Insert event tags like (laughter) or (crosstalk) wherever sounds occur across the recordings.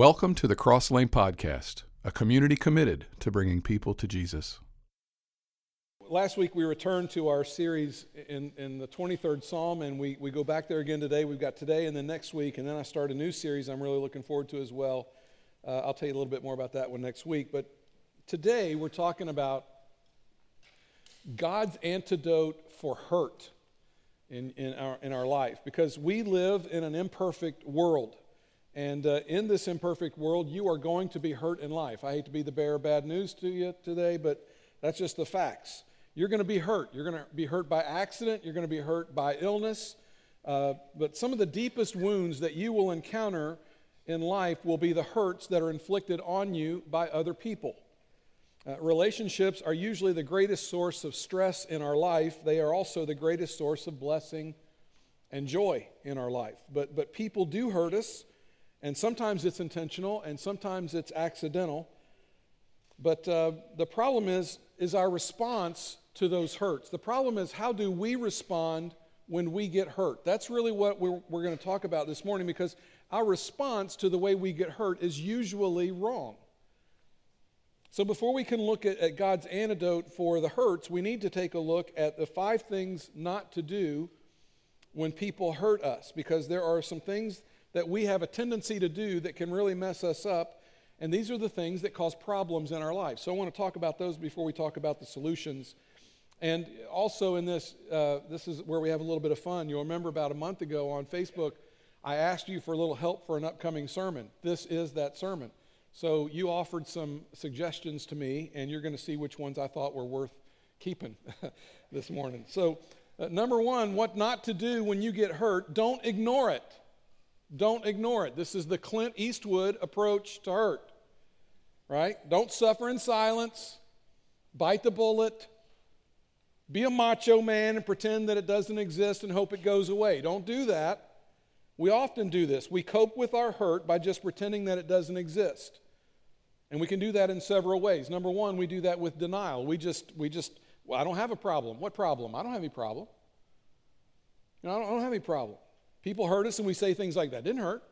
Welcome to the Cross Lane Podcast, a community committed to bringing people to Jesus. Last week we returned to our series in, in the 23rd Psalm, and we, we go back there again today. We've got today and then next week, and then I start a new series I'm really looking forward to as well. Uh, I'll tell you a little bit more about that one next week. But today we're talking about God's antidote for hurt in, in, our, in our life because we live in an imperfect world. And uh, in this imperfect world, you are going to be hurt in life. I hate to be the bearer of bad news to you today, but that's just the facts. You're going to be hurt. You're going to be hurt by accident. You're going to be hurt by illness. Uh, but some of the deepest wounds that you will encounter in life will be the hurts that are inflicted on you by other people. Uh, relationships are usually the greatest source of stress in our life. They are also the greatest source of blessing and joy in our life. But, but people do hurt us. And sometimes it's intentional and sometimes it's accidental. But uh, the problem is, is our response to those hurts. The problem is, how do we respond when we get hurt? That's really what we're, we're going to talk about this morning because our response to the way we get hurt is usually wrong. So, before we can look at, at God's antidote for the hurts, we need to take a look at the five things not to do when people hurt us because there are some things that we have a tendency to do that can really mess us up. And these are the things that cause problems in our life. So I want to talk about those before we talk about the solutions. And also in this, uh, this is where we have a little bit of fun. You'll remember about a month ago on Facebook, I asked you for a little help for an upcoming sermon. This is that sermon. So you offered some suggestions to me, and you're going to see which ones I thought were worth keeping (laughs) this morning. So, uh, number one, what not to do when you get hurt, don't ignore it. Don't ignore it. This is the Clint Eastwood approach to hurt, right? Don't suffer in silence, bite the bullet, be a macho man and pretend that it doesn't exist and hope it goes away. Don't do that. We often do this. We cope with our hurt by just pretending that it doesn't exist. And we can do that in several ways. Number one, we do that with denial. We just, we just, well, I don't have a problem. What problem? I don't have any problem. You know, I, don't, I don't have any problem. People hurt us and we say things like that. Didn't hurt.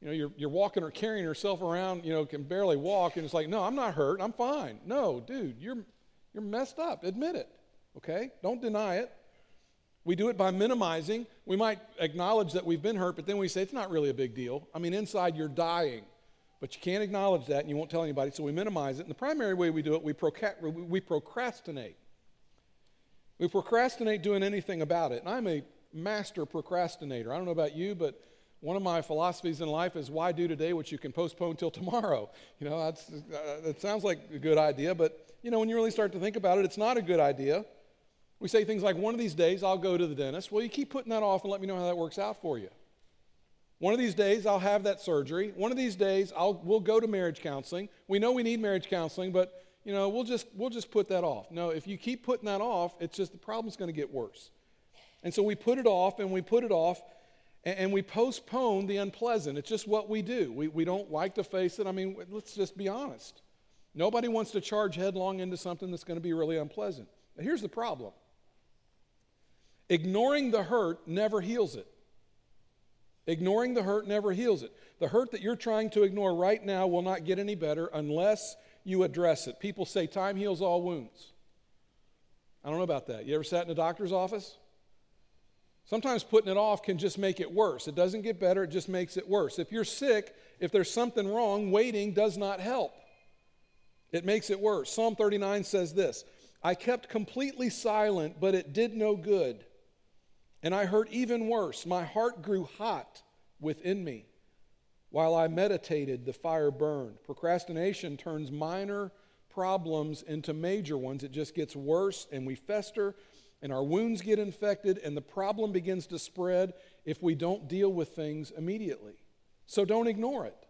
You know, you're, you're walking or carrying yourself around, you know, can barely walk, and it's like, no, I'm not hurt. I'm fine. No, dude, you're, you're messed up. Admit it. Okay? Don't deny it. We do it by minimizing. We might acknowledge that we've been hurt, but then we say it's not really a big deal. I mean, inside you're dying, but you can't acknowledge that and you won't tell anybody, so we minimize it. And the primary way we do it, we, proca- we procrastinate. We procrastinate doing anything about it. And I'm a master procrastinator. I don't know about you, but one of my philosophies in life is why do today what you can postpone till tomorrow. (laughs) You know, that's, uh, it sounds like a good idea, but you know, when you really start to think about it, it's not a good idea. We say things like, one of these days I'll go to the dentist. Well, you keep putting that off and let me know how that works out for you. One of these days I'll have that surgery. One of these days I'll, we'll go to marriage counseling. We know we need marriage counseling, but you know, we'll just, we'll just put that off. No, if you keep putting that off, it's just the problem's going to get worse. And so we put it off and we put it off and, we postpone the unpleasant. It's just what we do. We, we don't like to face it. I mean, let's just be honest. Nobody wants to charge headlong into something that's going to be really unpleasant. Here's the problem ignoring the hurt never heals it. Ignoring the hurt never heals it. The hurt that you're trying to ignore right now will not get any better unless you address it. People say time heals all wounds. I don't know about that. You ever sat in a doctor's office? Sometimes putting it off can just make it worse. It doesn't get better, it just makes it worse. If you're sick, if there's something wrong, waiting does not help. It makes it worse. Psalm 39 says this I kept completely silent, but it did no good. And I hurt even worse. My heart grew hot within me. While I meditated, the fire burned. Procrastination turns minor problems into major ones. It just gets worse, and we fester and our wounds get infected, and the problem begins to spread if we don't deal with things immediately. So don't ignore it.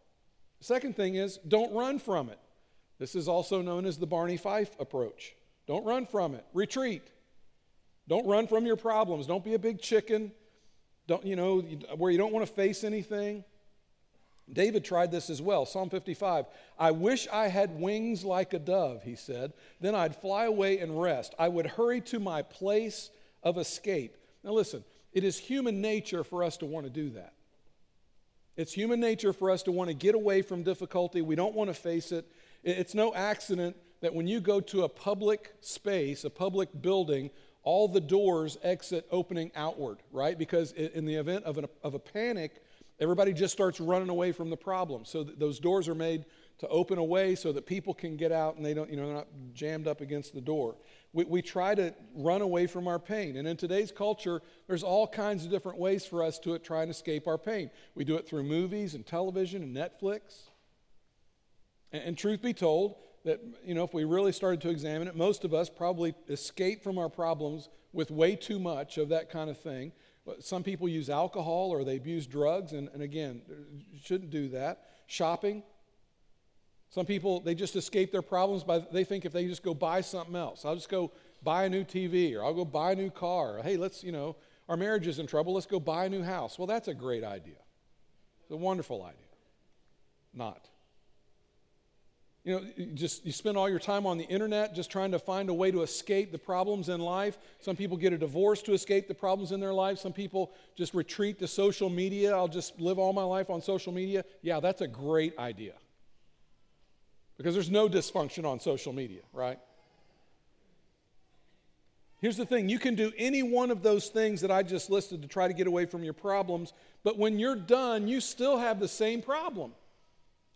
Second thing is don't run from it. This is also known as the Barney Fife approach. Don't run from it. Retreat. Don't run from your problems. Don't be a big chicken. Don't, you know, where you don't want to face anything. David tried this as well. Psalm 55 I wish I had wings like a dove, he said. Then I'd fly away and rest. I would hurry to my place of escape. Now, listen, it is human nature for us to want to do that. It's human nature for us to want to get away from difficulty. We don't want to face it. It's no accident that when you go to a public space, a public building, all the doors exit opening outward, right? Because in the event of, an, of a panic, everybody just starts running away from the problem. So those doors are made to open away so that people can get out and they don't, you know, they're not jammed up against the door. We, we try to run away from our pain. And in today's culture, there's all kinds of different ways for us to try and escape our pain. We do it through movies and television and Netflix. And, and truth be told, that, you know, if we really started to examine it, most of us probably escape from our problems with way too much of that kind of thing. Some people use alcohol or they abuse drugs, and, and again, shouldn't do that. Shopping. Some people, they just escape their problems by, they think if they just go buy something else, I'll just go buy a new TV or I'll go buy a new car. Or, hey, let's, you know, our marriage is in trouble, let's go buy a new house. Well, that's a great idea. It's a wonderful idea. Not. You know, you just you spend all your time on the internet just trying to find a way to escape the problems in life. Some people get a divorce to escape the problems in their life. Some people just retreat to social media. I'll just live all my life on social media. Yeah, that's a great idea. Because there's no dysfunction on social media, right? Here's the thing you can do any one of those things that I just listed to try to get away from your problems, but when you're done, you still have the same problem.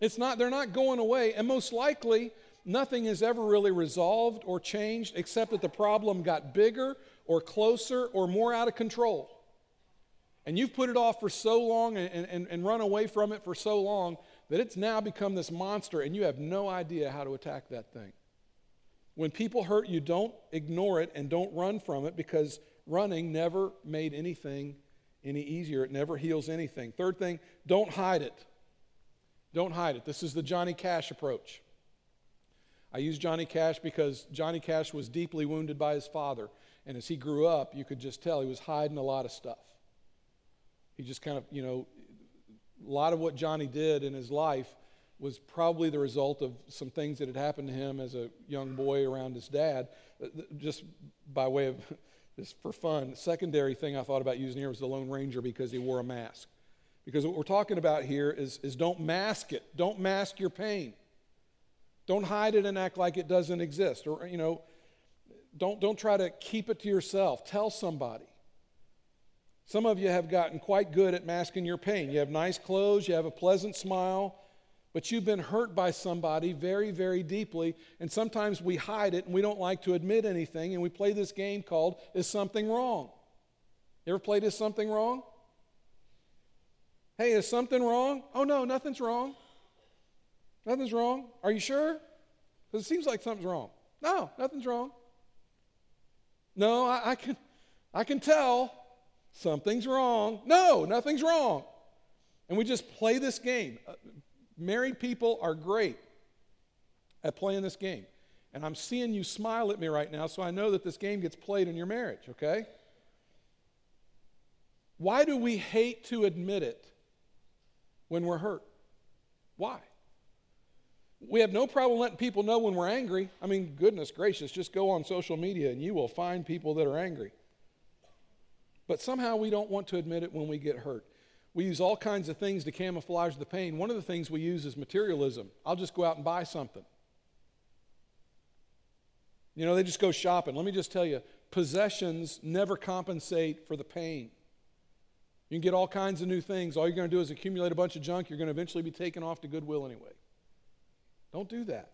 It's not, they're not going away. And most likely, nothing is ever really resolved or changed except that the problem got bigger or closer or more out of control. And you've put it off for so long and, and, and run away from it for so long that it's now become this monster and you have no idea how to attack that thing. When people hurt you, don't ignore it and don't run from it because running never made anything any easier. It never heals anything. Third thing, don't hide it. Don't hide it. This is the Johnny Cash approach. I use Johnny Cash because Johnny Cash was deeply wounded by his father. And as he grew up, you could just tell he was hiding a lot of stuff. He just kind of, you know, a lot of what Johnny did in his life was probably the result of some things that had happened to him as a young boy around his dad, uh, just by way of, (laughs) just for fun. Secondary thing I thought about using here was the Lone Ranger because he wore a mask. Because what we're talking about here is, is don't mask it. Don't mask your pain. Don't hide it and act like it doesn't exist. Or, you know, don't, don't try to keep it to yourself. Tell somebody. Some of you have gotten quite good at masking your pain. You have nice clothes, you have a pleasant smile, but you've been hurt by somebody very, very deeply. And sometimes we hide it and we don't like to admit anything. And we play this game called Is Something Wrong? You ever played Is Something Wrong? Hey, is something wrong? Oh, no, nothing's wrong. Nothing's wrong. Are you sure? Because it seems like something's wrong. No, nothing's wrong. No, I, I, can, I can tell something's wrong. No, nothing's wrong. And we just play this game. Uh, married people are great at playing this game. And I'm seeing you smile at me right now, so I know that this game gets played in your marriage, okay? Why do we hate to admit it? When we're hurt. Why? We have no problem letting people know when we're angry. I mean, goodness gracious, just go on social media and you will find people that are angry. But somehow we don't want to admit it when we get hurt. We use all kinds of things to camouflage the pain. One of the things we use is materialism. I'll just go out and buy something. You know, they just go shopping. Let me just tell you possessions never compensate for the pain. You can get all kinds of new things. All you're going to do is accumulate a bunch of junk. You're going to eventually be taken off to Goodwill anyway. Don't do that.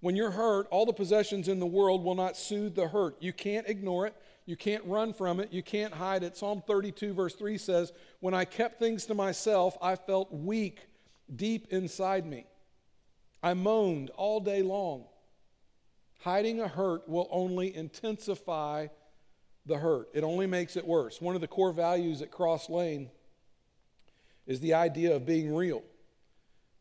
When you're hurt, all the possessions in the world will not soothe the hurt. You can't ignore it. You can't run from it. You can't hide it. Psalm 32, verse 3 says, When I kept things to myself, I felt weak deep inside me. I moaned all day long. Hiding a hurt will only intensify the hurt. It only makes it worse. One of the core values at Cross Lane is the idea of being real.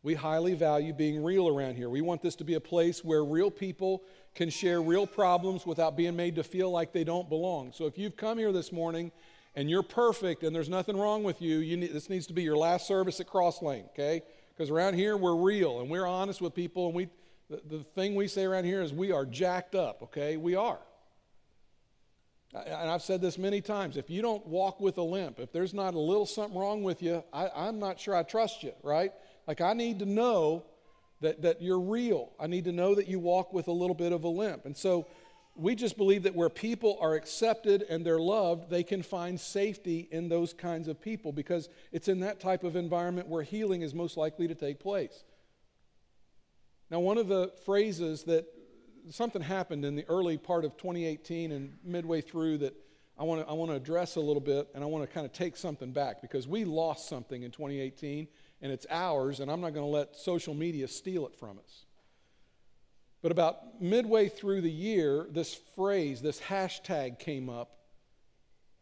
We highly value being real around here. We want this to be a place where real people can share real problems without being made to feel like they don't belong. So if you've come here this morning and you're perfect and there's nothing wrong with you, you need, this needs to be your last service at Cross Lane, okay? Because around here we're real and we're honest with people and we the, the thing we say around here is we are jacked up, okay? We are. And I've said this many times if you don't walk with a limp, if there's not a little something wrong with you, I, I'm not sure I trust you, right? Like, I need to know that, that you're real. I need to know that you walk with a little bit of a limp. And so, we just believe that where people are accepted and they're loved, they can find safety in those kinds of people because it's in that type of environment where healing is most likely to take place. Now, one of the phrases that something happened in the early part of 2018 and midway through that I want to I want to address a little bit and I want to kind of take something back because we lost something in 2018 and it's ours and I'm not going to let social media steal it from us. But about midway through the year, this phrase, this hashtag came up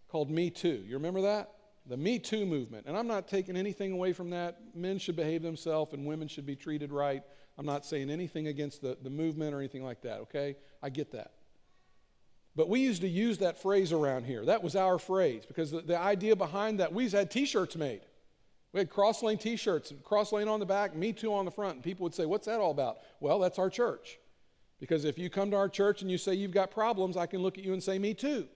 called Me Too. You remember that? The Me Too movement. And I'm not taking anything away from that. Men should behave themselves and women should be treated right. I'm not saying anything against the, the movement or anything like that, okay? I get that. But we used to use that phrase around here. That was our phrase because the, the idea behind that, we had t shirts made. We had cross lane t shirts, cross lane on the back, me too on the front. And people would say, What's that all about? Well, that's our church. Because if you come to our church and you say you've got problems, I can look at you and say, Me too.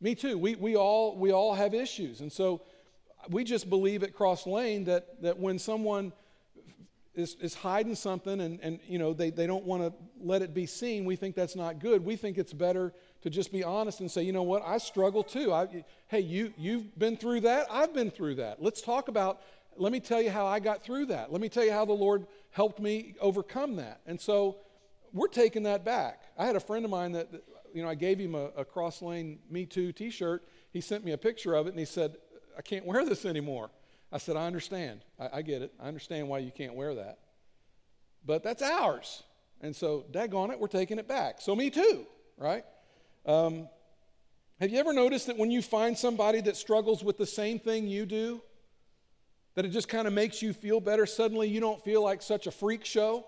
Me too. We, we, all, we all have issues. And so we just believe at Cross Lane that, that when someone is, is hiding something and, and you know, they, they don't want to let it be seen, we think that's not good. We think it's better to just be honest and say, you know what, I struggle too. I, hey, you, you've been through that. I've been through that. Let's talk about, let me tell you how I got through that. Let me tell you how the Lord helped me overcome that. And so we're taking that back. I had a friend of mine that, you know, I gave him a, a Cross Lane Me Too t shirt. He sent me a picture of it and he said, I can't wear this anymore. I said, I understand. I, I get it. I understand why you can't wear that. But that's ours. And so, daggone it, we're taking it back. So, me too, right? Um, have you ever noticed that when you find somebody that struggles with the same thing you do, that it just kind of makes you feel better? Suddenly, you don't feel like such a freak show.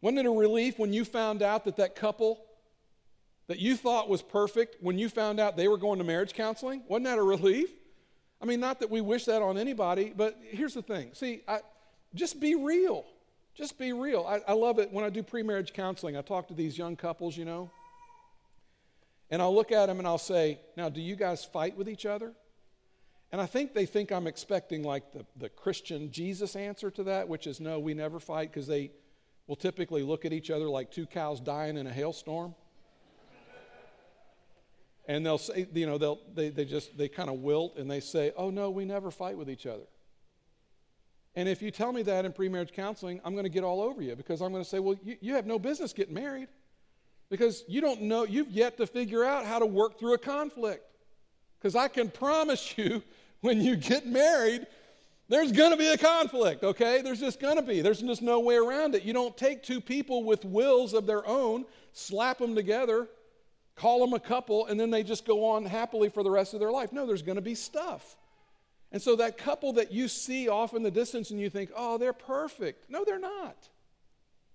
Wasn't it a relief when you found out that that couple that you thought was perfect, when you found out they were going to marriage counseling? Wasn't that a (laughs) relief? I mean, not that we wish that on anybody, but here's the thing. See, I, just be real. Just be real. I, I love it when I do pre marriage counseling. I talk to these young couples, you know, and I'll look at them and I'll say, Now, do you guys fight with each other? And I think they think I'm expecting like the, the Christian Jesus answer to that, which is no, we never fight because they, will typically look at each other like two cows dying in a hailstorm. And they'll say, you know, they'll, they, they just, they kind of wilt and they say, oh no, we never fight with each other. And if you tell me that in pre-marriage counseling, I'm going to get all over you because I'm going to say, well, you, you have no business getting married because you don't know, you've yet to figure out how to work through a conflict. Because I can promise (laughs) you, when you get married, there's going to be a conflict, okay? There's just going to be. There's just no way around it. You don't take two people with wills of their own, slap them together, call them a couple, and then they just go on happily for the rest of their life. No, there's going to be stuff. And so that couple that you see off in the distance and you think, oh, they're perfect. No, they're not.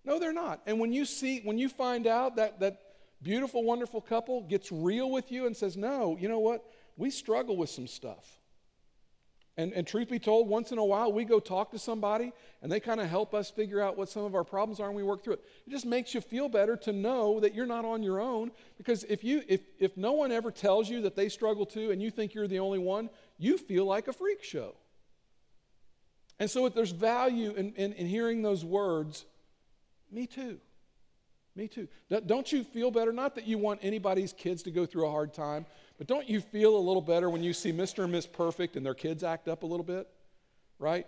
No, they're not. And when you see, when you find out that that beautiful, wonderful couple gets real with you and says, no, you know what? We struggle with some stuff. And, and truth be told, once in a while we go talk to somebody and they kind of help us figure out what some of our problems are and we work through it. It just makes you feel better to know that you're not on your own because if, you, if, if no one ever tells you that they struggle too and you think you're the only one, you feel like a freak show. And so if there's value in, in, in hearing those words, me too. Me too. Don't you feel better? Not that you want anybody's kids to go through a hard time, but don't you feel a little better when you see Mr. and Miss Perfect and their kids act up a little bit? Right?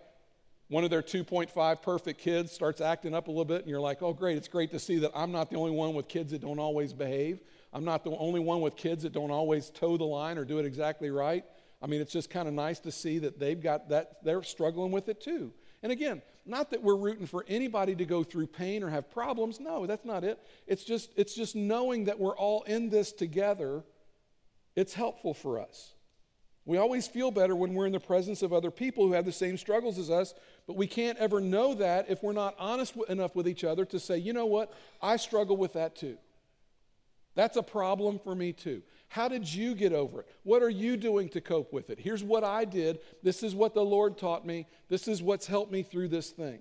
One of their 2.5 perfect kids starts acting up a little bit, and you're like, oh, great, it's great to see that I'm not the only one with kids that don't always behave. I'm not the only one with kids that don't always toe the line or do it exactly right. I mean, it's just kind of nice to see that they've got that, they're struggling with it too. And again, not that we're rooting for anybody to go through pain or have problems. No, that's not it. It's just, it's just knowing that we're all in this together it's helpful for us. We always feel better when we're in the presence of other people who have the same struggles as us, but we can't ever know that if we're not honest enough with each other to say, you know what, I struggle with that too. That's a problem for me too. How did you get over it? What are you doing to cope with it? Here's what I did. This is what the Lord taught me. This is what's helped me through this thing.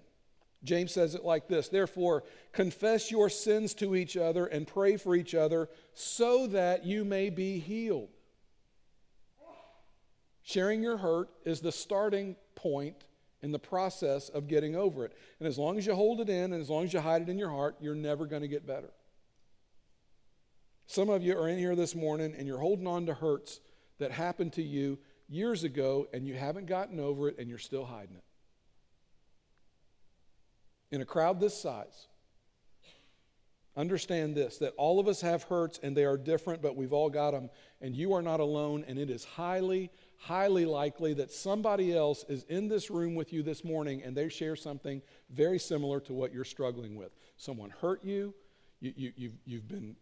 James says it like this Therefore, confess your sins to each other and pray for each other so that you may be healed. Sharing your hurt is the starting point in the process of getting over it. And as long as you hold it in and as long as you hide it in your heart, you're never going to get better. Some of you are in here this morning and you're holding on to hurts that happened to you years ago and you haven't gotten over it and you're still hiding it. In a crowd this size, understand this that all of us have hurts and they are different, but we've all got them, and you are not alone, and it is highly, highly likely that somebody else is in this room with you this morning and they share something very similar to what you're struggling with. Someone hurt you, you, you, you've, you've been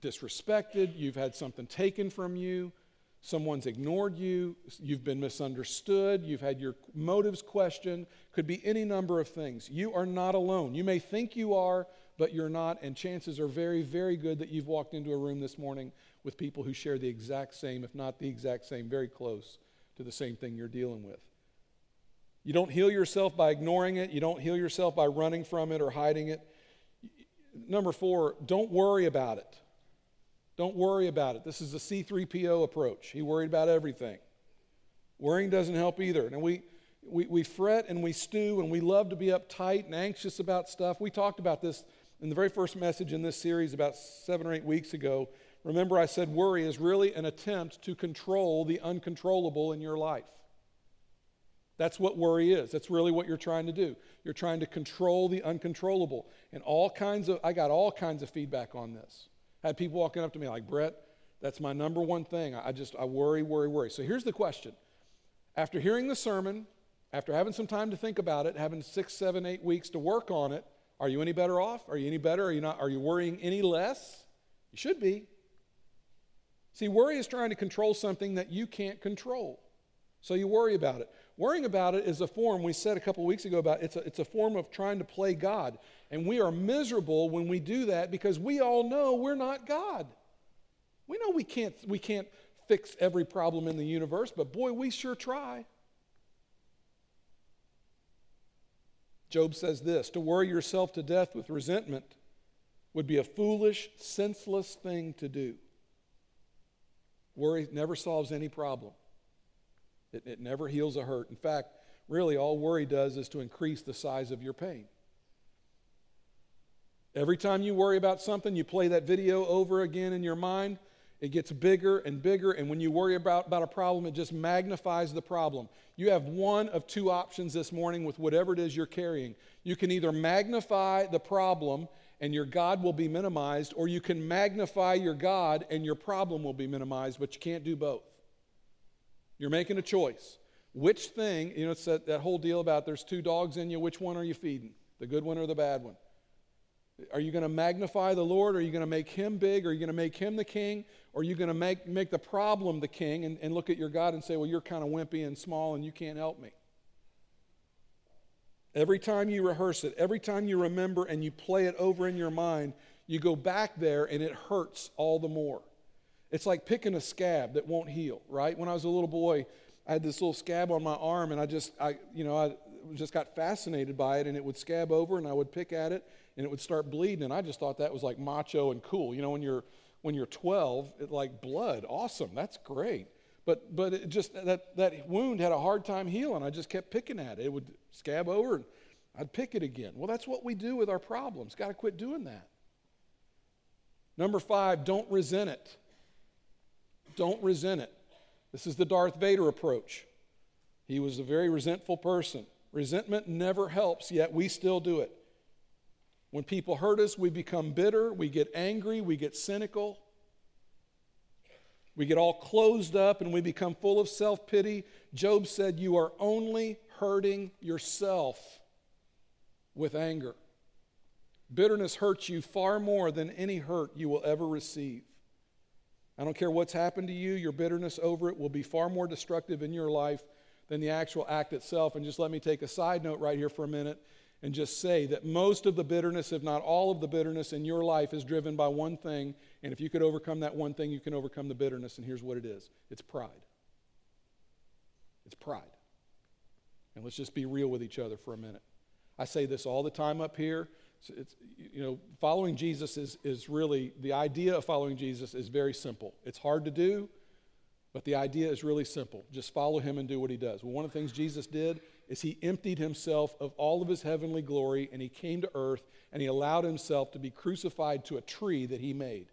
disrespected, you've had something taken from you, someone's ignored you, you've been misunderstood, you've had your motives questioned, could be any number of things. You are not alone. You may think you are, but you're not, and chances are very, very good that you've walked into a room this morning with people who share the exact same, if not the exact same, very close to the same thing you're dealing with. You don't heal yourself by ignoring it, you don't heal yourself by running from it or hiding it. Number four, don't worry about it. Don't worry about it. This is the C3PO approach. He worried about everything. Worrying doesn't help either. And we, we, we fret and we stew and we love to be uptight and anxious about stuff. We talked about this in the very first message in this series about seven or eight weeks ago. Remember, I said worry is really an attempt to control the uncontrollable in your life. That's what worry is. That's really what you're trying to do. You're trying to control the uncontrollable. And all kinds of, I got all kinds of feedback on this. Had people walking up to me like, Brett, that's my number one thing. I just, I worry, worry, worry. So here's the question. After hearing the sermon, after having some time to think about it, having six, seven, eight weeks to work on it, are you any better off? Are you any better? Are you not? Are you worrying any less? You should be. See, worry is trying to control something that you can't control. So you worry about it. Worrying about it is a form, we said a couple weeks ago about it's a, it's a form of trying to play God. And we are miserable when we do that because we all know we're not God. We know we can't, we can't fix every problem in the universe, but boy, we sure try. Job says this to worry yourself to death with resentment would be a foolish, senseless thing to do. Worry never solves any problem, it, it never heals a hurt. In fact, really, all worry does is to increase the size of your pain. Every time you worry about something, you play that video over again in your mind. It gets bigger and bigger, and when you worry about, about a problem, it just magnifies the problem. You have one of two options this morning with whatever it is you're carrying. You can either magnify the problem and your God will be minimized, or you can magnify your God and your problem will be minimized, but you can't do both. You're making a choice. Which thing, you know, it's that, that whole deal about there's two dogs in you, which one are you feeding? The good one or the bad one? Are you going to magnify the Lord? Are you going to make him big? Are you going to make him the king? Or are you going to make, make the problem the king and, and look at your God and say, well, you're kind of wimpy and small and you can't help me? Every time you rehearse it, every time you remember and you play it over in your mind, you go back there and it hurts all the more. It's like picking a scab that won't heal, right? When I was a little boy, I had this little scab on my arm and I just, I, you know, I just got fascinated by it and it would scab over and I would pick at it and it would start bleeding. And I just thought that was like macho and cool. You know, when you're when you're 12, it like blood, awesome, that's great. But but it just that that wound had a hard time healing. I just kept picking at it. It would scab over and I'd pick it again. Well, that's what we do with our problems. Got to quit doing that. Number five, don't resent it. Don't resent it. This is the Darth Vader approach. He was a very resentful person. Resentment never helps, yet we still do it. When people hurt us, we become bitter, we get angry, we get cynical. We get all closed up and we become full of self pity. Job said, You are only hurting yourself with anger. Bitterness hurts you far more than any hurt you will ever receive. I don't care what's happened to you, your bitterness over it will be far more destructive in your life than the actual act itself. And just let me take a side note right here for a minute and just say that most of the bitterness, if not all of the bitterness in your life, is driven by one thing. And if you could overcome that one thing, you can overcome the bitterness. And here's what it is it's pride. It's pride. And let's just be real with each other for a minute. I say this all the time up here. It's, you know, following Jesus is, is really, the idea of following Jesus is very simple. It's hard to do, but the idea is really simple. Just follow him and do what he does. Well, one of the things Jesus did is he emptied himself of all of his heavenly glory and he came to earth and he allowed himself to be crucified to a tree that he made.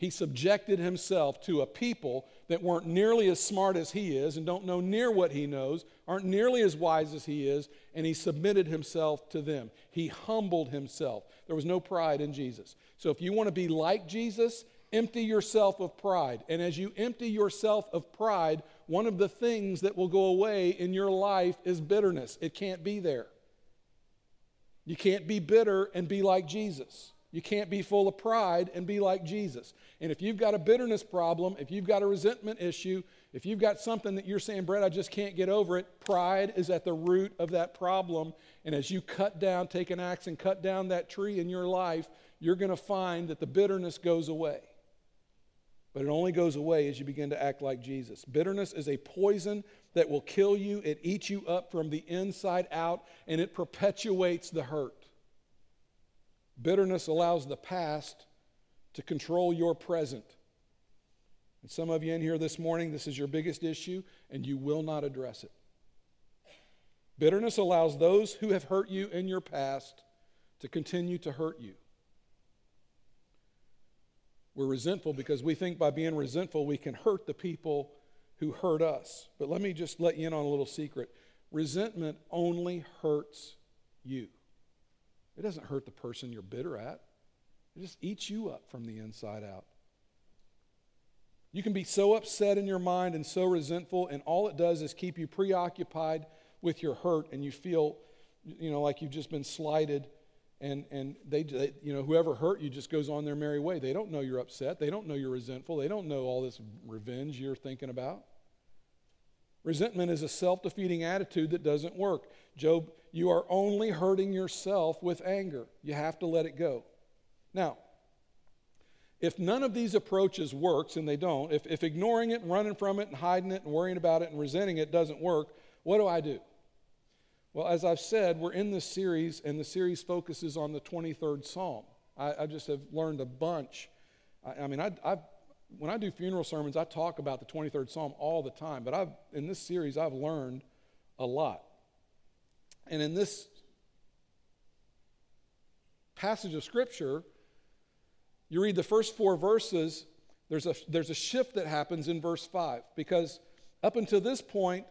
He subjected himself to a people that weren't nearly as smart as he is and don't know near what he knows, aren't nearly as wise as he is, and he submitted himself to them. He humbled himself. There was no pride in Jesus. So if you want to be like Jesus, empty yourself of pride. And as you empty yourself of pride, one of the things that will go away in your life is bitterness. It can't be there. You can't be bitter and be like Jesus. You can't be full of pride and be like Jesus. And if you've got a bitterness problem, if you've got a resentment issue, if you've got something that you're saying, Brett, I just can't get over it, pride is at the root of that problem. And as you cut down, take an axe and cut down that tree in your life, you're going to find that the bitterness goes away. But it only goes away as you begin to act like Jesus. Bitterness is a poison that will kill you, it eats you up from the inside out, and it perpetuates the hurt. Bitterness allows the past to control your present. And some of you in here this morning, this is your biggest issue, and you will not address it. Bitterness allows those who have hurt you in your past to continue to hurt you. We're resentful because we think by being resentful we can hurt the people who hurt us. But let me just let you in on a little secret resentment only hurts you. It doesn't hurt the person you're bitter at, it just eats you up from the inside out. You can be so upset in your mind and so resentful, and all it does is keep you preoccupied with your hurt, and you feel, you know, like you've just been slighted. And, and they, they, you know, whoever hurt you just goes on their merry way. They don't know you're upset. They don't know you're resentful. They don't know all this revenge you're thinking about. Resentment is a self defeating attitude that doesn't work. Job, you are only hurting yourself with anger. You have to let it go. Now, if none of these approaches works, and they don't, if, if ignoring it and running from it and hiding it and worrying about it and resenting it doesn't work, what do I do? Well, as I've said, we're in this series, and the series focuses on the 23rd Psalm. I, I just have learned a bunch. I, I mean, I, I've when I do funeral sermons, I talk about the 23rd Psalm all the time, but I've, in this series, I've learned a lot. And in this passage of Scripture, you read the first four verses, there's a, there's a shift that happens in verse 5 because up until this point,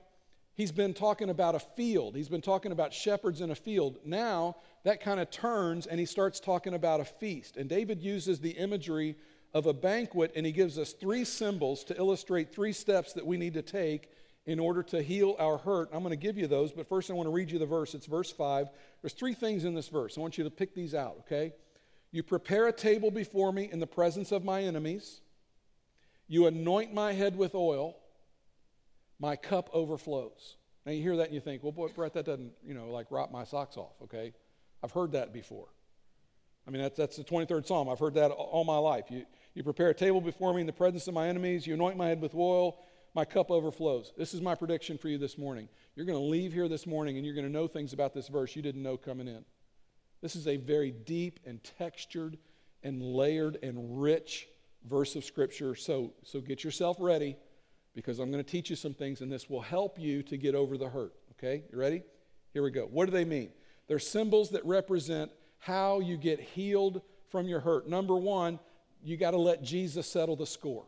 he's been talking about a field. He's been talking about shepherds in a field. Now, that kind of turns and he starts talking about a feast. And David uses the imagery of a banquet, and he gives us three symbols to illustrate three steps that we need to take in order to heal our hurt. I'm going to give you those, but first I want to read you the verse. It's verse 5. There's three things in this verse. I want you to pick these out, okay? You prepare a table before me in the presence of my enemies. You anoint my head with oil. My cup overflows. Now you hear that and you think, well, boy, Brett, that doesn't, you know, like rot my socks off, okay? I've heard that before. I mean, that's, that's the 23rd Psalm. I've heard that all my life. You, you prepare a table before me in the presence of my enemies. You anoint my head with oil. My cup overflows. This is my prediction for you this morning. You're going to leave here this morning and you're going to know things about this verse you didn't know coming in. This is a very deep and textured and layered and rich verse of Scripture. So, so get yourself ready because I'm going to teach you some things and this will help you to get over the hurt. Okay? You ready? Here we go. What do they mean? They're symbols that represent how you get healed from your hurt. Number one, you got to let Jesus settle the score.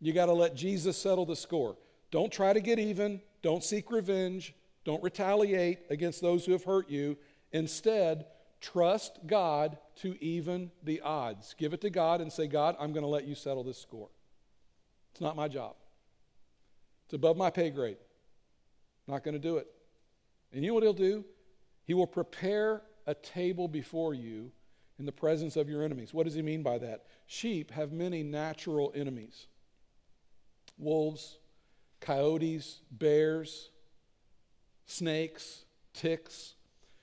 You got to let Jesus settle the score. Don't try to get even. Don't seek revenge. Don't retaliate against those who have hurt you. Instead, trust God to even the odds. Give it to God and say, God, I'm going to let you settle this score. It's not my job, it's above my pay grade. I'm Not going to do it. And you know what He'll do? He will prepare a table before you in the presence of your enemies. What does he mean by that? Sheep have many natural enemies wolves, coyotes, bears, snakes, ticks.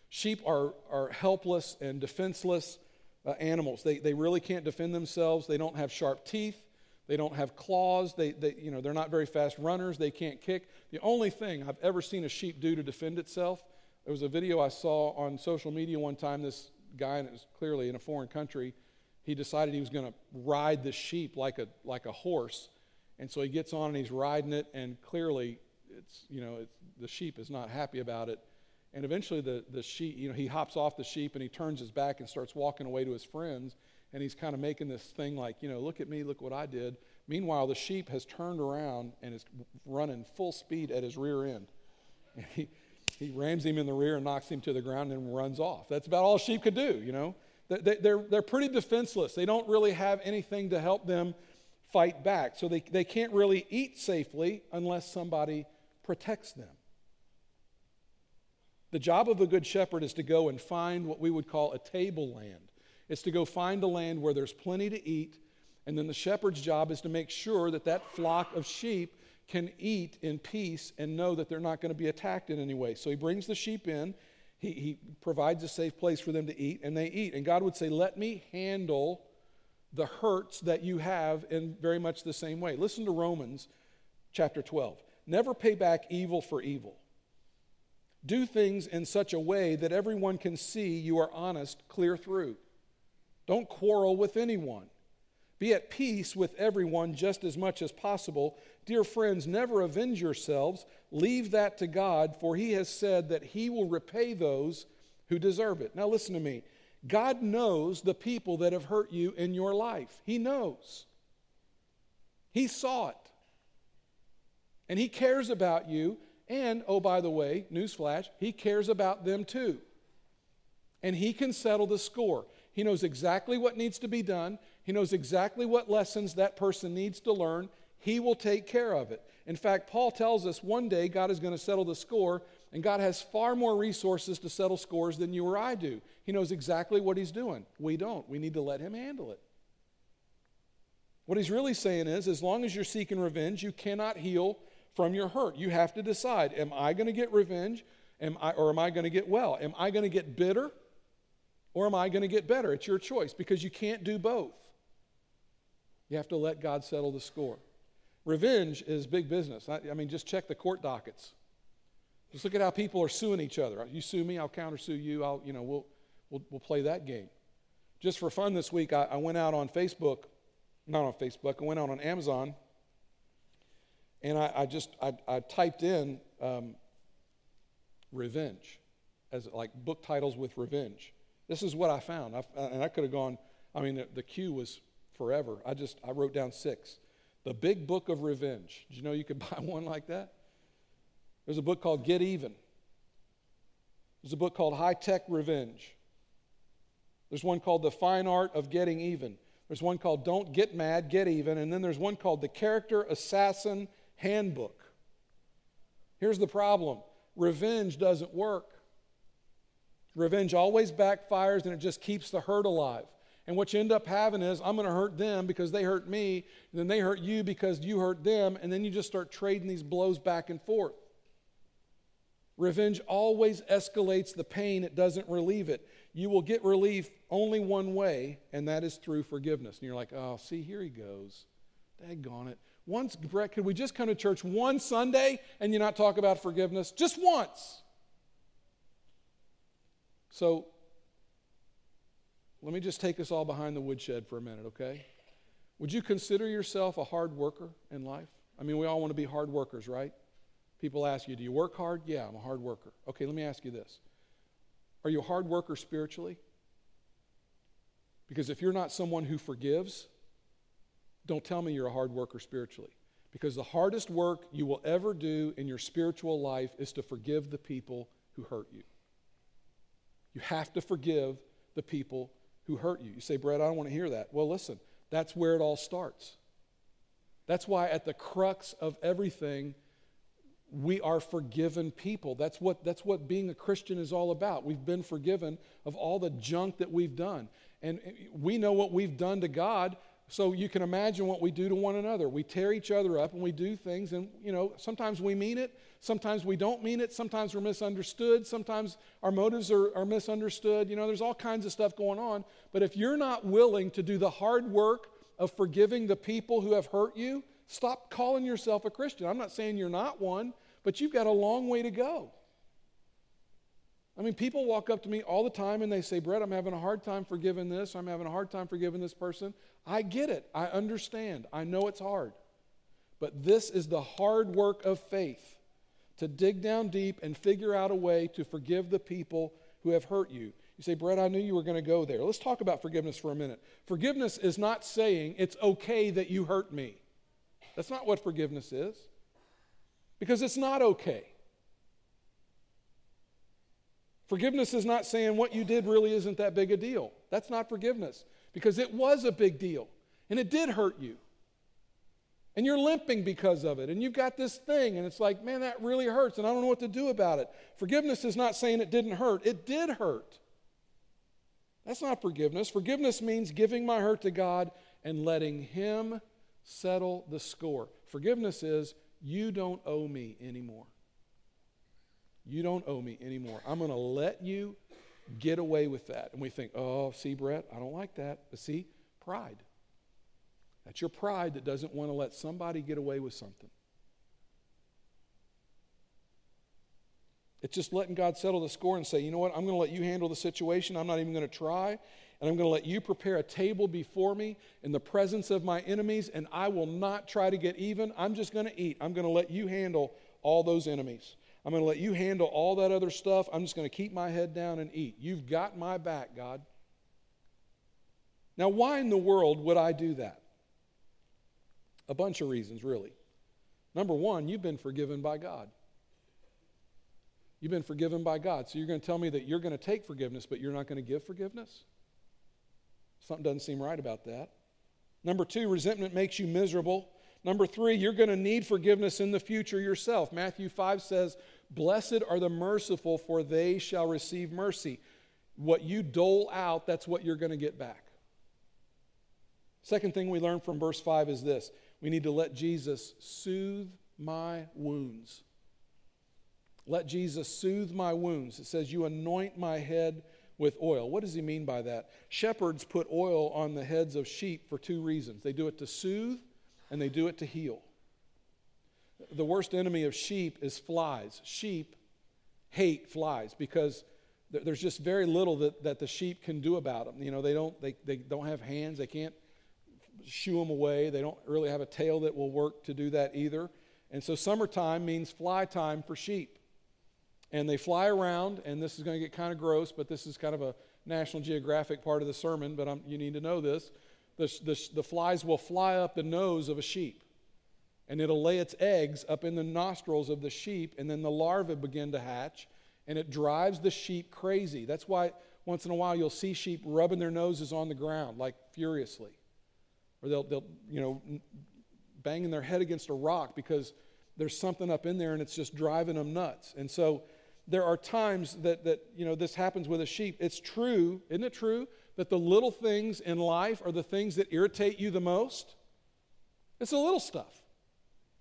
Sheep are, are helpless and defenseless uh, animals. They, they really can't defend themselves. They don't have sharp teeth. They don't have claws. They, they, you know, they're not very fast runners. They can't kick. The only thing I've ever seen a sheep do to defend itself, there was a video I saw on social media one time. This guy, and it was clearly in a foreign country, he decided he was going to ride the sheep like a, like a horse. And so he gets on and he's riding it, and clearly it's, you know, it's, the sheep is not happy about it. And eventually the, the sheep, you know, he hops off the sheep and he turns his back and starts walking away to his friends and he's kind of making this thing like, you know, look at me, look what I did. Meanwhile, the sheep has turned around and is running full speed at his rear end. And he, he rams him in the rear and knocks him to the ground and runs off. That's about all sheep could do, you know. They're, they're pretty defenseless. They don't really have anything to help them fight back. So they, they can't really eat safely unless somebody protects them. The job of a good shepherd is to go and find what we would call a tableland. It's to go find a land where there's plenty to eat, and then the shepherd's job is to make sure that that flock of sheep can eat in peace and know that they're not going to be attacked in any way. So he brings the sheep in, he, he provides a safe place for them to eat, and they eat. And God would say, Let me handle the hurts that you have in very much the same way. Listen to Romans chapter 12. Never pay back evil for evil. Do things in such a way that everyone can see you are honest clear through. Don't quarrel with anyone. Be at peace with everyone just as much as possible. Dear friends, never avenge yourselves. Leave that to God, for He has said that He will repay those who deserve it. Now, listen to me. God knows the people that have hurt you in your life. He knows. He saw it. And He cares about you. And, oh, by the way, newsflash, He cares about them too. And He can settle the score. He knows exactly what needs to be done. He knows exactly what lessons that person needs to learn. He will take care of it. In fact, Paul tells us one day God is going to settle the score, and God has far more resources to settle scores than you or I do. He knows exactly what He's doing. We don't. We need to let Him handle it. What He's really saying is as long as you're seeking revenge, you cannot heal from your hurt. You have to decide am I going to get revenge am I, or am I going to get well? Am I going to get bitter? Or am I going to get better? It's your choice because you can't do both. You have to let God settle the score. Revenge is big business. I, I mean, just check the court dockets. Just look at how people are suing each other. You sue me, I'll countersue you. I'll, you know, we'll, we'll, we'll play that game. Just for fun this week, I, I went out on Facebook, not on Facebook, I went out on Amazon, and I, I just I, I, typed in um, revenge as like book titles with revenge. This is what I found. I, and I could have gone, I mean, the, the queue was forever. I just, I wrote down six. The Big Book of Revenge. Did you know you could (laughs) buy one like that? There's a book called Get Even. There's a book called High Tech Revenge. There's one called The Fine Art of Getting Even. There's one called Don't Get Mad, Get Even. And then there's one called The Character Assassin Handbook. Here's the problem revenge doesn't work. Revenge always backfires and it just keeps the hurt alive. And what you end up having is, I'm going to hurt them because they hurt me, and then they hurt you because you hurt them, and then you just start trading these blows back and forth. Revenge always escalates the pain, it doesn't relieve it. You will get relief only one way, and that is through forgiveness. And you're like, oh, see, here he goes. Daggone it. Once, Brett, could we just come to church one Sunday and you not talk about forgiveness? Just once. So let me just take us all behind the woodshed for a minute, okay? Would you consider yourself a hard worker in life? I mean, we all want to be hard workers, right? People ask you, Do you work hard? Yeah, I'm a hard worker. Okay, let me ask you this Are you a hard worker spiritually? Because if you're not someone who forgives, don't tell me you're a hard worker spiritually. Because the hardest work you will ever do in your spiritual life is to forgive the people who hurt you. You have to forgive the people who hurt you. You say, Brett, I don't want to hear that. Well, listen, that's where it all starts. That's why at the crux of everything, we are forgiven people. That's what, that's what being a Christian is all about. We've been forgiven of all the junk that we've done. And we know what we've done to God, so you can imagine what we do to one another. We tear each other up and we do things, and you know, sometimes we mean it, sometimes we don't mean it, sometimes we're misunderstood, sometimes our motives are, are misunderstood. You know, there's all kinds of stuff going on. But if you're not willing to do the hard work of forgiving the people who have hurt you, stop calling yourself a Christian. I'm not saying you're not one, but you've got a long way to go. I mean, people walk up to me all the time and they say, Brett, I'm having a hard time forgiving this. I'm having a hard time forgiving this person. I get it. I understand. I know it's hard. But this is the hard work of faith to dig down deep and figure out a way to forgive the people who have hurt you. You say, Brett, I knew you were going to go there. Let's talk about forgiveness for a minute. Forgiveness is not saying it's okay that you hurt me. That's not what forgiveness is, because it's not okay. Forgiveness is not saying what you did really isn't that big a deal. That's not forgiveness, because it was a big deal, and it did hurt you. And you're limping because of it, and you've got this thing, and it's like, man, that really hurts, and I don't know what to do about it. Forgiveness is not saying it didn't hurt, it did hurt. That's not forgiveness. Forgiveness means giving my hurt to God and letting Him settle the score. Forgiveness is you don't owe me anymore. You don't owe me anymore. I'm going to let you get away with that. And we think, oh, see, Brett, I don't like that. But see, pride. That's your pride that doesn't want to let somebody get away with something. It's just letting God settle the score and say, you know what, I'm going to let you handle the situation. I'm not even going to try. And I'm going to let you prepare a table before me in the presence of my enemies, and I will not try to get even. I'm just going to eat. I'm going to let you handle all those enemies. I'm going to let you handle all that other stuff. I'm just going to keep my head down and eat. You've got my back, God. Now, why in the world would I do that? A bunch of reasons, really. Number one, you've been forgiven by God. You've been forgiven by God. So you're going to tell me that you're going to take forgiveness, but you're not going to give forgiveness? Something doesn't seem right about that. Number two, resentment makes you miserable. Number three, you're going to need forgiveness in the future yourself. Matthew 5 says, Blessed are the merciful, for they shall receive mercy. What you dole out, that's what you're going to get back. Second thing we learn from verse 5 is this we need to let Jesus soothe my wounds. Let Jesus soothe my wounds. It says, You anoint my head with oil. What does he mean by that? Shepherds put oil on the heads of sheep for two reasons they do it to soothe and they do it to heal. The worst enemy of sheep is flies. Sheep hate flies because there's just very little that, that the sheep can do about them. You know, they don't, they, they don't have hands, they can't shoo them away, they don't really have a tail that will work to do that either. And so summertime means fly time for sheep and they fly around, and this is going to get kind of gross, but this is kind of a National Geographic part of the sermon, but I'm, you need to know this. The, the, the flies will fly up the nose of a sheep, and it'll lay its eggs up in the nostrils of the sheep, and then the larvae begin to hatch, and it drives the sheep crazy. That's why once in a while you'll see sheep rubbing their noses on the ground, like furiously. Or they'll, they'll you know, banging their head against a rock because there's something up in there and it's just driving them nuts. And so there are times that, that you know this happens with a sheep it's true isn't it true that the little things in life are the things that irritate you the most? It's the little stuff.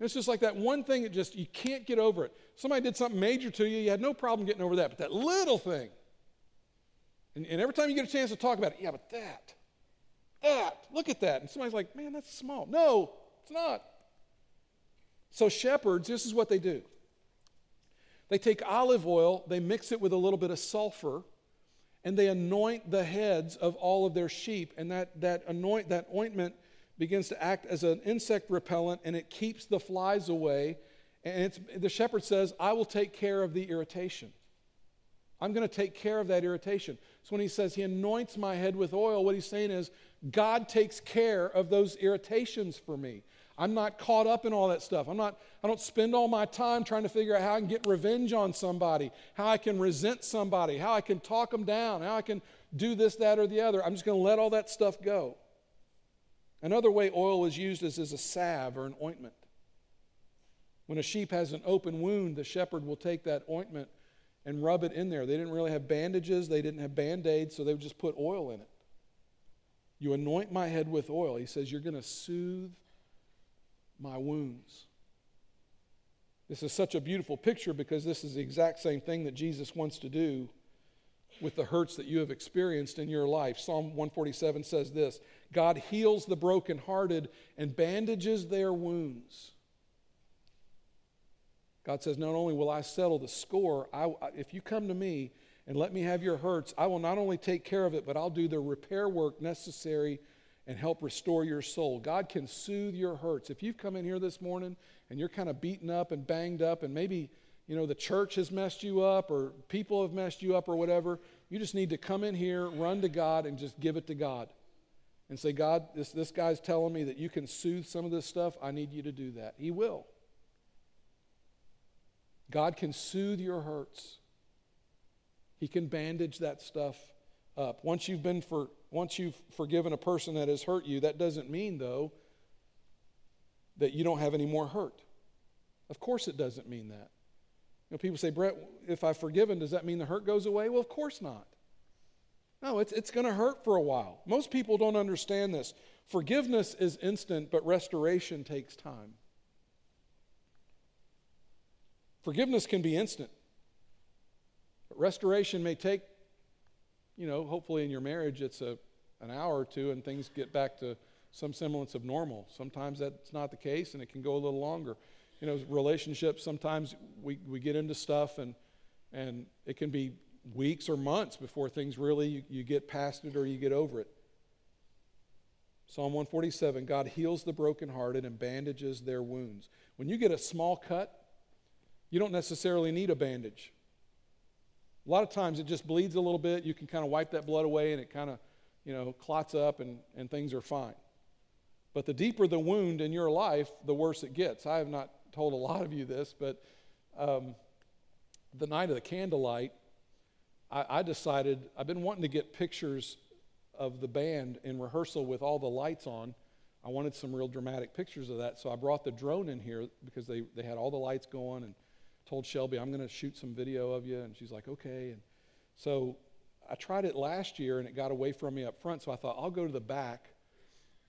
It's just like that one thing that just you can't get over it. Somebody did something major to you you had no problem getting over that but that little thing. And, and every time you get a chance to talk about it yeah but that that look at that. And somebody's like man that's small. No it's not. So shepherds this is what they do. They take olive oil, they mix it with a little bit of sulfur, and they anoint the heads of all of their sheep. And that, that, anoint, that ointment begins to act as an insect repellent and it keeps the flies away. And the shepherd says, I will take care of the irritation. I'm going to take care of that irritation. So when he says he anoints my head with oil, what he's saying is, God takes care of those irritations for me. I'm not caught up in all that stuff. I'm not, I don't spend all my time trying to figure out how I can get revenge on somebody, how I can resent somebody, how I can talk them down, how I can do this, that, or the other. I'm just going to let all that stuff go. Another way oil is used is as a salve or an ointment. When a sheep has an open wound, the shepherd will take that ointment and rub it in there. They didn't really have bandages, they didn't have band aids, so they would just put oil in it. You anoint my head with oil. He says, You're going to soothe my wounds. This is such a beautiful picture because this is the exact same thing that Jesus wants to do with the hurts that you have experienced in your life. Psalm 147 says this God heals the brokenhearted and bandages their wounds. God says, Not only will I settle the score, I, if you come to me and let me have your hurts, I will not only take care of it, but I'll do the repair work necessary and help restore your soul. God can soothe your hurts. If you've come in here this morning and you're kind of beaten up and banged up, and maybe you know the church has messed you up or people have messed you up or whatever, you just need to come in here, run to God, and just give it to God. And say, God, this, this guy's telling me that you can soothe some of this stuff. I need you to do that. He will. God can soothe your hurts. He can bandage that stuff up. Once you've been for once you've forgiven a person that has hurt you, that doesn't mean though that you don't have any more hurt. Of course it doesn't mean that. You know, people say, Brett, if I've forgiven, does that mean the hurt goes away? Well, of course not. No, it's, it's going to hurt for a while. Most people don't understand this. Forgiveness is instant, but restoration takes time. Forgiveness can be instant, but restoration may take, you know, hopefully in your marriage it's a, an hour or two and things get back to some semblance of normal. Sometimes that's not the case and it can go a little longer. You know, relationships, sometimes we, we get into stuff and, and it can be weeks or months before things really, you, you get past it or you get over it. Psalm 147 God heals the brokenhearted and bandages their wounds. When you get a small cut, you don't necessarily need a bandage. A lot of times it just bleeds a little bit. You can kind of wipe that blood away and it kind of, you know, clots up and, and things are fine. But the deeper the wound in your life, the worse it gets. I have not told a lot of you this, but um, the night of the candlelight, I, I decided I've been wanting to get pictures of the band in rehearsal with all the lights on. I wanted some real dramatic pictures of that, so I brought the drone in here because they, they had all the lights going and told Shelby, I'm going to shoot some video of you. And she's like, okay. And so I tried it last year and it got away from me up front. So I thought, I'll go to the back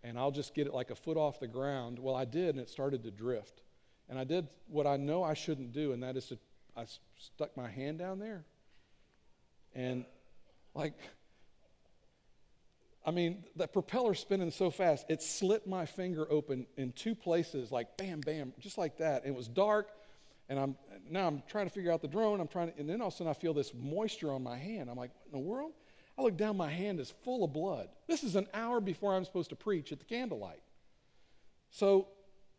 and I'll just get it like a foot off the ground. Well, I did, and it started to drift. And I did what I know I shouldn't do, and that is to, I stuck my hand down there. And like, I mean, the propeller spinning so fast, it slit my finger open in two places, like bam, bam, just like that. It was dark, and I'm now I'm trying to figure out the drone. I'm trying to, and then all of a sudden I feel this moisture on my hand. I'm like, what in the world? I look down, my hand is full of blood. This is an hour before I'm supposed to preach at the candlelight. So,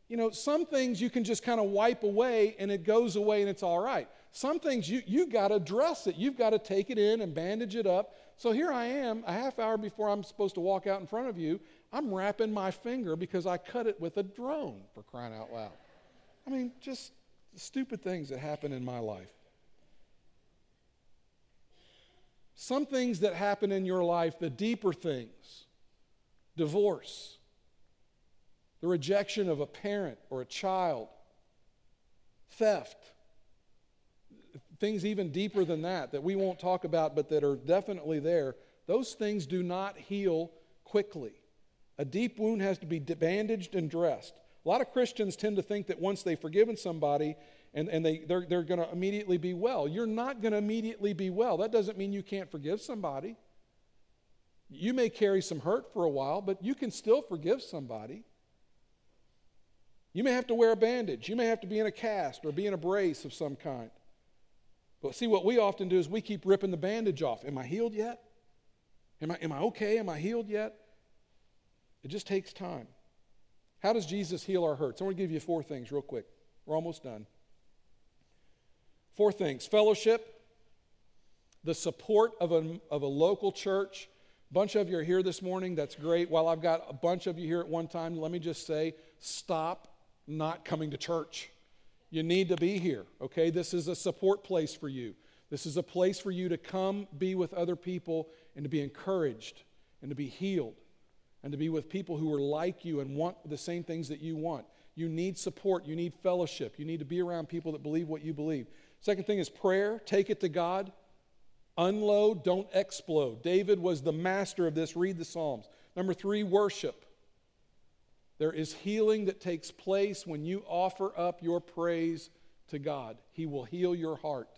you know, some things you can just kind of wipe away and it goes away and it's all right. Some things you you got to dress it. You've got to take it in and bandage it up. So here I am, a half hour before I'm supposed to walk out in front of you. I'm wrapping my finger because I cut it with a drone for crying out loud. I mean, just the stupid things that happen in my life. Some things that happen in your life, the deeper things, divorce, the rejection of a parent or a child, theft, things even deeper than that that we won't talk about but that are definitely there, those things do not heal quickly. A deep wound has to be bandaged and dressed. A lot of Christians tend to think that once they've forgiven somebody and, and they, they're, they're going to immediately be well. You're not going to immediately be well. That doesn't mean you can't forgive somebody. You may carry some hurt for a while, but you can still forgive somebody. You may have to wear a bandage. You may have to be in a cast or be in a brace of some kind. But see, what we often do is we keep ripping the bandage off. Am I healed yet? Am I, am I okay? Am I healed yet? It just takes time. How does Jesus heal our hurts? I want to give you four things real quick. We're almost done. Four things fellowship, the support of a, of a local church. A bunch of you are here this morning. That's great. While I've got a bunch of you here at one time, let me just say stop not coming to church. You need to be here, okay? This is a support place for you. This is a place for you to come be with other people and to be encouraged and to be healed and to be with people who are like you and want the same things that you want. You need support. You need fellowship. You need to be around people that believe what you believe. Second thing is prayer. Take it to God. Unload, don't explode. David was the master of this. Read the Psalms. Number three, worship. There is healing that takes place when you offer up your praise to God. He will heal your heart.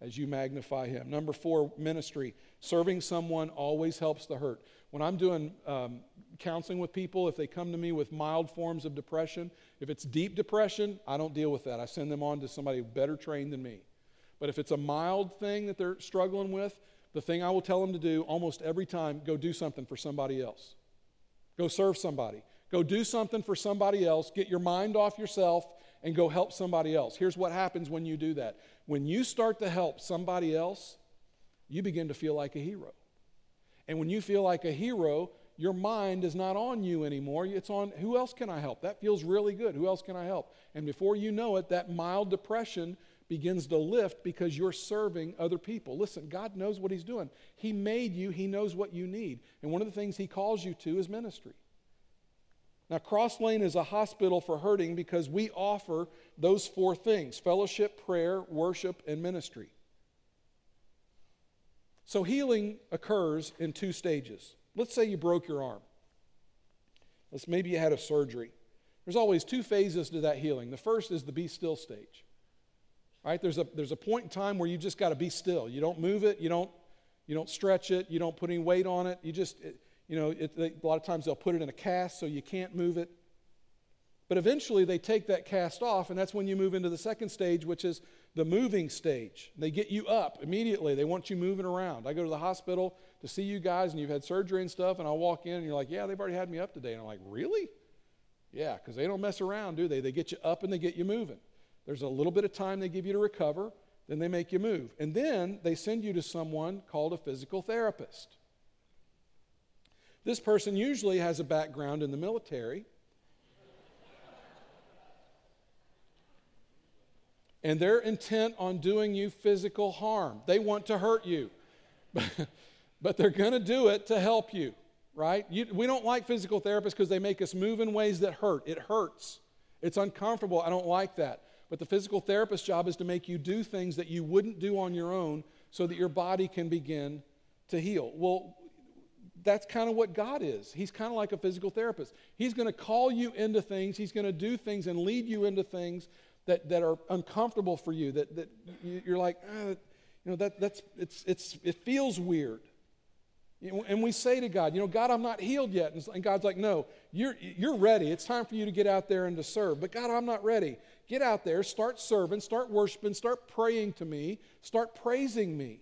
as you magnify him. Number four, ministry. Serving someone always helps the hurt. When I'm doing um, counseling with people, if they come to me with mild forms of depression, if it's deep depression, I don't deal with that. I send them on to somebody better trained than me. But if it's a mild thing that they're struggling with, the thing I will tell them to do almost every time go do something for somebody else. Go serve somebody. Go do something for somebody else. Get your mind off yourself and go help somebody else. Here's what happens when you do that when you start to help somebody else, you begin to feel like a hero. And when you feel like a hero, your mind is not on you anymore. It's on who else can I help? That feels really good. Who else can I help? And before you know it, that mild depression begins to lift because you're serving other people. Listen, God knows what He's doing. He made you, He knows what you need. And one of the things He calls you to is ministry. Now, Cross Lane is a hospital for hurting because we offer those four things fellowship, prayer, worship, and ministry. So, healing occurs in two stages. Let's say you broke your arm. Let's maybe you had a surgery. There's always two phases to that healing. The first is the be still stage. Right? There's a, there's a point in time where you just got to be still. You don't move it, you don't, you don't stretch it, you don't put any weight on it. You just, it, you know, it, they, a lot of times they'll put it in a cast so you can't move it. But eventually they take that cast off, and that's when you move into the second stage, which is the moving stage. They get you up immediately. They want you moving around. I go to the hospital to see you guys, and you've had surgery and stuff, and I walk in, and you're like, Yeah, they've already had me up today. And I'm like, Really? Yeah, because they don't mess around, do they? They get you up and they get you moving. There's a little bit of time they give you to recover, then they make you move. And then they send you to someone called a physical therapist. This person usually has a background in the military. And they're intent on doing you physical harm. They want to hurt you, (laughs) but they're going to do it to help you, right? You, we don't like physical therapists because they make us move in ways that hurt. It hurts, it's uncomfortable. I don't like that. But the physical therapist's job is to make you do things that you wouldn't do on your own so that your body can begin to heal. Well, that's kind of what God is. He's kind of like a physical therapist. He's going to call you into things, He's going to do things and lead you into things that, that are uncomfortable for you, that, that you're like, ah, you know, that, that's, it's, it's, it feels weird. And we say to God, you know, God, I'm not healed yet. And God's like, no, you're, you're ready. It's time for you to get out there and to serve. But God, I'm not ready. Get out there, start serving, start worshiping, start praying to me, start praising me.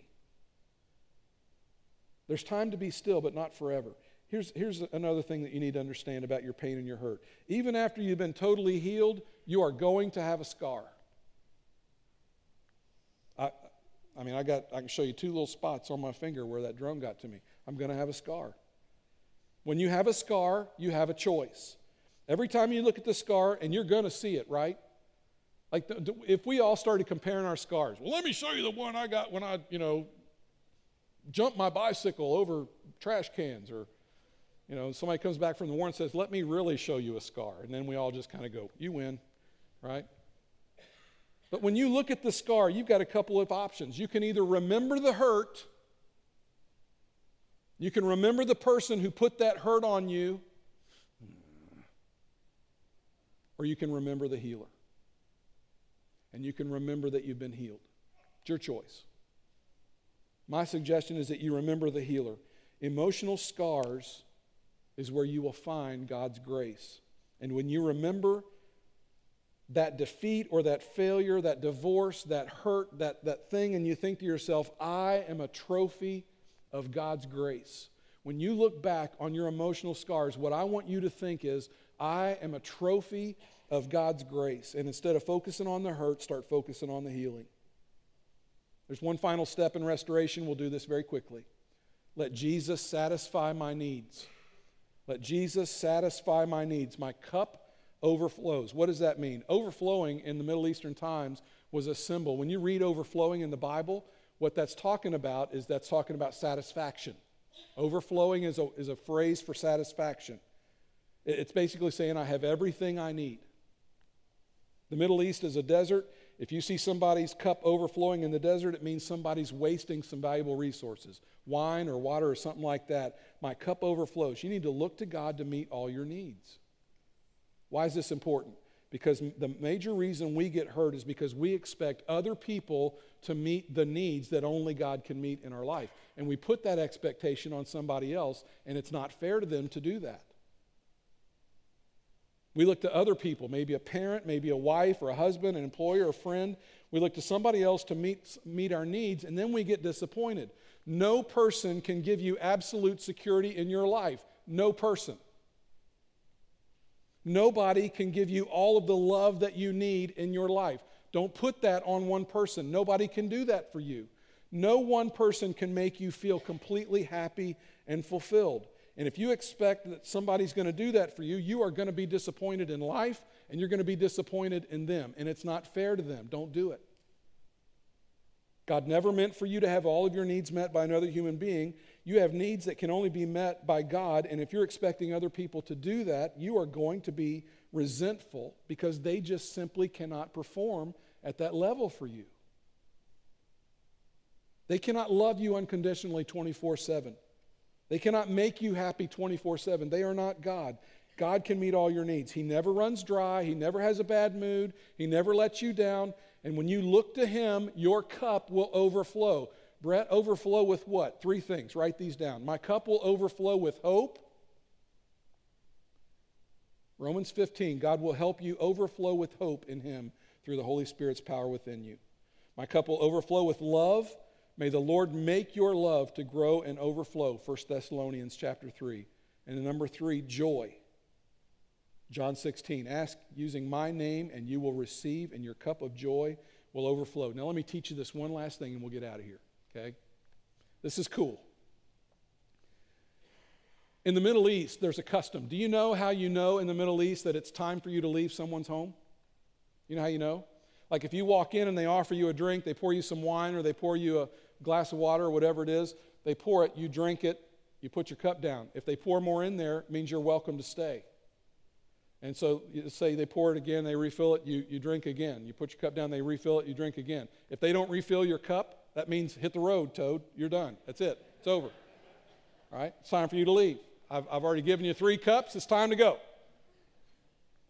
There's time to be still, but not forever. Here's, here's another thing that you need to understand about your pain and your hurt. Even after you've been totally healed, you are going to have a scar. I, I mean, I, got, I can show you two little spots on my finger where that drum got to me. I'm going to have a scar. When you have a scar, you have a choice. Every time you look at the scar, and you're going to see it, right? Like, the, if we all started comparing our scars, well, let me show you the one I got when I, you know, jumped my bicycle over trash cans, or, you know, somebody comes back from the war and says, let me really show you a scar. And then we all just kind of go, you win, right? But when you look at the scar, you've got a couple of options. You can either remember the hurt, you can remember the person who put that hurt on you, or you can remember the healer and you can remember that you've been healed. It's your choice. My suggestion is that you remember the healer. Emotional scars is where you will find God's grace. And when you remember that defeat or that failure, that divorce, that hurt, that, that thing, and you think to yourself, I am a trophy of God's grace. When you look back on your emotional scars, what I want you to think is, I am a trophy of God's grace. And instead of focusing on the hurt, start focusing on the healing. There's one final step in restoration. We'll do this very quickly. Let Jesus satisfy my needs. Let Jesus satisfy my needs. My cup overflows. What does that mean? Overflowing in the Middle Eastern times was a symbol. When you read overflowing in the Bible, what that's talking about is that's talking about satisfaction. Overflowing is a, is a phrase for satisfaction. It's basically saying, I have everything I need. The Middle East is a desert. If you see somebody's cup overflowing in the desert, it means somebody's wasting some valuable resources wine or water or something like that. My cup overflows. You need to look to God to meet all your needs. Why is this important? Because the major reason we get hurt is because we expect other people to meet the needs that only God can meet in our life. And we put that expectation on somebody else, and it's not fair to them to do that. We look to other people, maybe a parent, maybe a wife or a husband, an employer, a friend. We look to somebody else to meet, meet our needs, and then we get disappointed. No person can give you absolute security in your life. No person. Nobody can give you all of the love that you need in your life. Don't put that on one person. Nobody can do that for you. No one person can make you feel completely happy and fulfilled. And if you expect that somebody's going to do that for you, you are going to be disappointed in life and you're going to be disappointed in them. And it's not fair to them. Don't do it. God never meant for you to have all of your needs met by another human being. You have needs that can only be met by God. And if you're expecting other people to do that, you are going to be resentful because they just simply cannot perform at that level for you. They cannot love you unconditionally 24 7. They cannot make you happy 24 7. They are not God. God can meet all your needs. He never runs dry. He never has a bad mood. He never lets you down. And when you look to Him, your cup will overflow. Brett, overflow with what? Three things. Write these down. My cup will overflow with hope. Romans 15, God will help you overflow with hope in Him through the Holy Spirit's power within you. My cup will overflow with love. May the Lord make your love to grow and overflow. 1 Thessalonians chapter 3. And number 3, joy. John 16, ask using my name and you will receive, and your cup of joy will overflow. Now, let me teach you this one last thing and we'll get out of here, okay? This is cool. In the Middle East, there's a custom. Do you know how you know in the Middle East that it's time for you to leave someone's home? You know how you know? Like if you walk in and they offer you a drink, they pour you some wine or they pour you a glass of water or whatever it is, they pour it, you drink it, you put your cup down. If they pour more in there, it means you're welcome to stay. And so say they pour it again, they refill it, you, you drink again. You put your cup down, they refill it, you drink again. If they don't refill your cup, that means hit the road, Toad. You're done. That's it. It's over. All right? It's time for you to leave. I've, I've already given you three cups. It's time to go.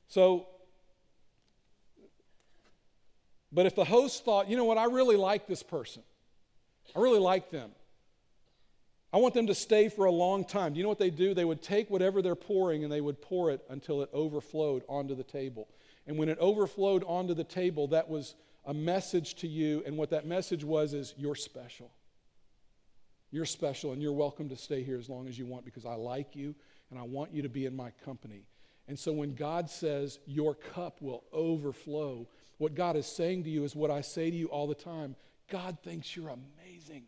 So, but if the host thought, you know what, I really like this person, I really like them. I want them to stay for a long time. Do you know what they do? They would take whatever they're pouring and they would pour it until it overflowed onto the table. And when it overflowed onto the table, that was a message to you. And what that message was is, you're special. You're special, and you're welcome to stay here as long as you want because I like you and I want you to be in my company. And so when God says, Your cup will overflow, what God is saying to you is what I say to you all the time God thinks you're amazing.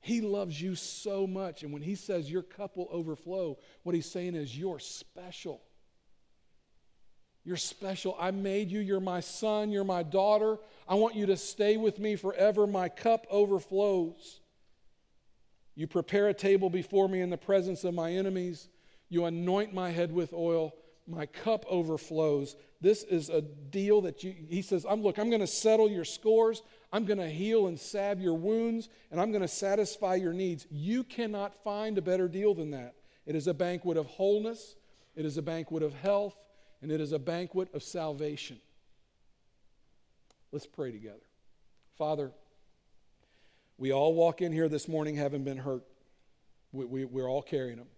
He loves you so much. And when he says your cup will overflow, what he's saying is you're special. You're special. I made you. You're my son. You're my daughter. I want you to stay with me forever. My cup overflows. You prepare a table before me in the presence of my enemies. You anoint my head with oil. My cup overflows. This is a deal that you, he says, I'm, look, I'm going to settle your scores. I'm going to heal and salve your wounds, and I'm going to satisfy your needs. You cannot find a better deal than that. It is a banquet of wholeness, it is a banquet of health, and it is a banquet of salvation. Let's pray together. Father, we all walk in here this morning having been hurt. We, we, we're all carrying them.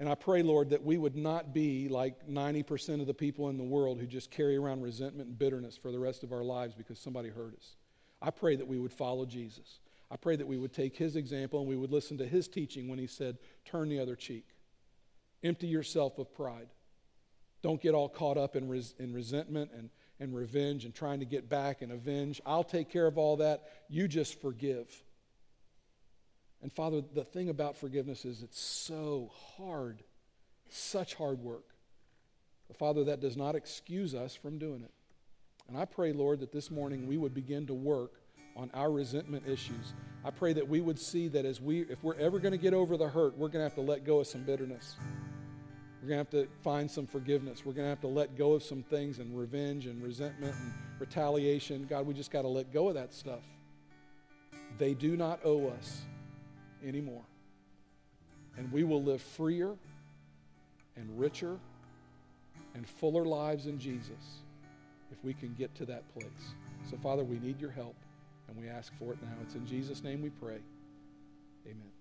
And I pray, Lord, that we would not be like 90% of the people in the world who just carry around resentment and bitterness for the rest of our lives because somebody hurt us. I pray that we would follow Jesus. I pray that we would take his example and we would listen to his teaching when he said, Turn the other cheek. Empty yourself of pride. Don't get all caught up in, res- in resentment and, and revenge and trying to get back and avenge. I'll take care of all that. You just forgive. And Father, the thing about forgiveness is it's so hard, such hard work. But Father, that does not excuse us from doing it. And I pray, Lord, that this morning we would begin to work on our resentment issues. I pray that we would see that as we, if we're ever going to get over the hurt, we're going to have to let go of some bitterness. We're going to have to find some forgiveness. We're going to have to let go of some things and revenge and resentment and retaliation. God, we just got to let go of that stuff. They do not owe us anymore. And we will live freer and richer and fuller lives in Jesus if we can get to that place. So, Father, we need your help, and we ask for it now. It's in Jesus' name we pray. Amen.